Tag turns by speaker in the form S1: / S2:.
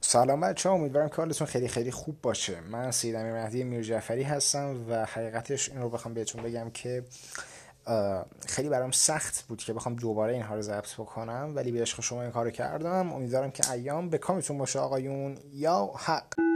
S1: سلام بچه ها امیدوارم که حالتون خیلی خیلی خوب باشه. من سید امیر مهدی میر جعفری هستم و حقیقتش این رو بخوام بهتون بگم که خیلی برام سخت بود که بخوام دوباره اینها رو ضبط بکنم ولی به عشق خب شما این کارو کردم. امیدوارم که ایام به کامتون باشه آقایون. یا حق.